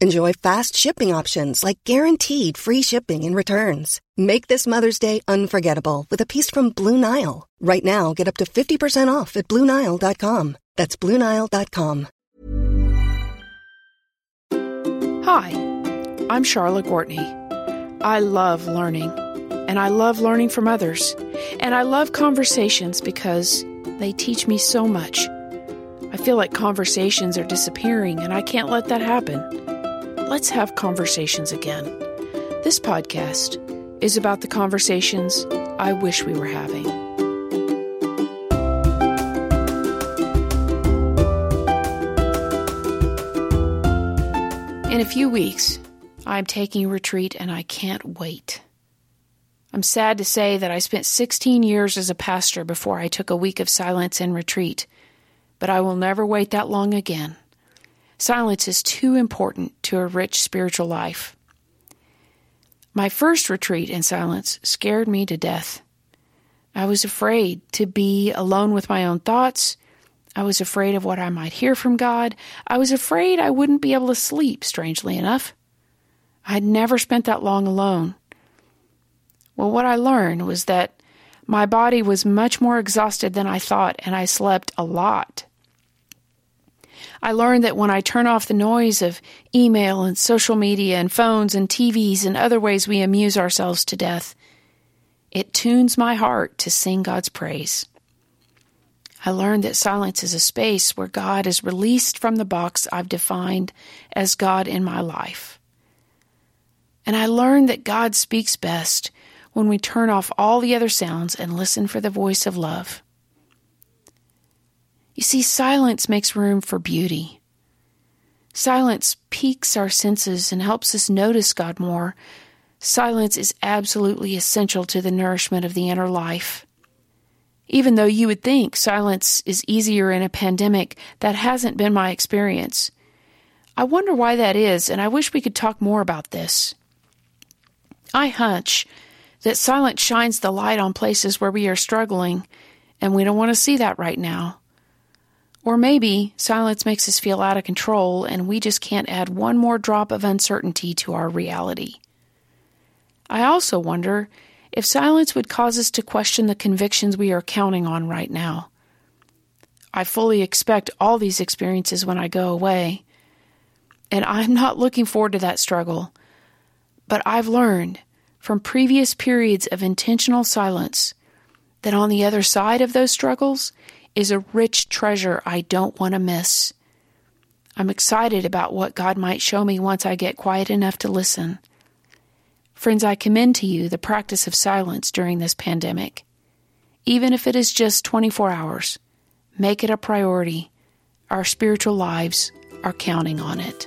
Enjoy fast shipping options like guaranteed free shipping and returns. Make this Mother's Day unforgettable with a piece from Blue Nile. Right now, get up to 50% off at BlueNile.com. That's BlueNile.com. Hi, I'm Charlotte Gortney. I love learning, and I love learning from others, and I love conversations because they teach me so much. I feel like conversations are disappearing, and I can't let that happen. Let's have conversations again. This podcast is about the conversations I wish we were having. In a few weeks, I'm taking a retreat and I can't wait. I'm sad to say that I spent 16 years as a pastor before I took a week of silence and retreat, but I will never wait that long again. Silence is too important to a rich spiritual life. My first retreat in silence scared me to death. I was afraid to be alone with my own thoughts. I was afraid of what I might hear from God. I was afraid I wouldn't be able to sleep, strangely enough. I had never spent that long alone. Well, what I learned was that my body was much more exhausted than I thought, and I slept a lot. I learned that when I turn off the noise of email and social media and phones and TVs and other ways we amuse ourselves to death, it tunes my heart to sing God's praise. I learned that silence is a space where God is released from the box I've defined as God in my life. And I learned that God speaks best when we turn off all the other sounds and listen for the voice of love. You see, silence makes room for beauty. Silence piques our senses and helps us notice God more. Silence is absolutely essential to the nourishment of the inner life. Even though you would think silence is easier in a pandemic, that hasn't been my experience. I wonder why that is, and I wish we could talk more about this. I hunch that silence shines the light on places where we are struggling, and we don't want to see that right now. Or maybe silence makes us feel out of control and we just can't add one more drop of uncertainty to our reality. I also wonder if silence would cause us to question the convictions we are counting on right now. I fully expect all these experiences when I go away, and I'm not looking forward to that struggle. But I've learned from previous periods of intentional silence that on the other side of those struggles is a rich treasure I don't want to miss. I'm excited about what God might show me once I get quiet enough to listen. Friends, I commend to you the practice of silence during this pandemic. Even if it is just 24 hours, make it a priority. Our spiritual lives are counting on it.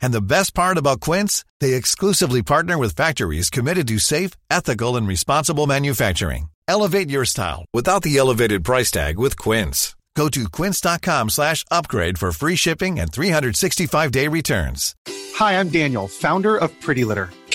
And the best part about Quince, they exclusively partner with factories committed to safe, ethical, and responsible manufacturing. Elevate your style without the elevated price tag with Quince. Go to quince.com slash upgrade for free shipping and 365-day returns. Hi, I'm Daniel, founder of Pretty Litter.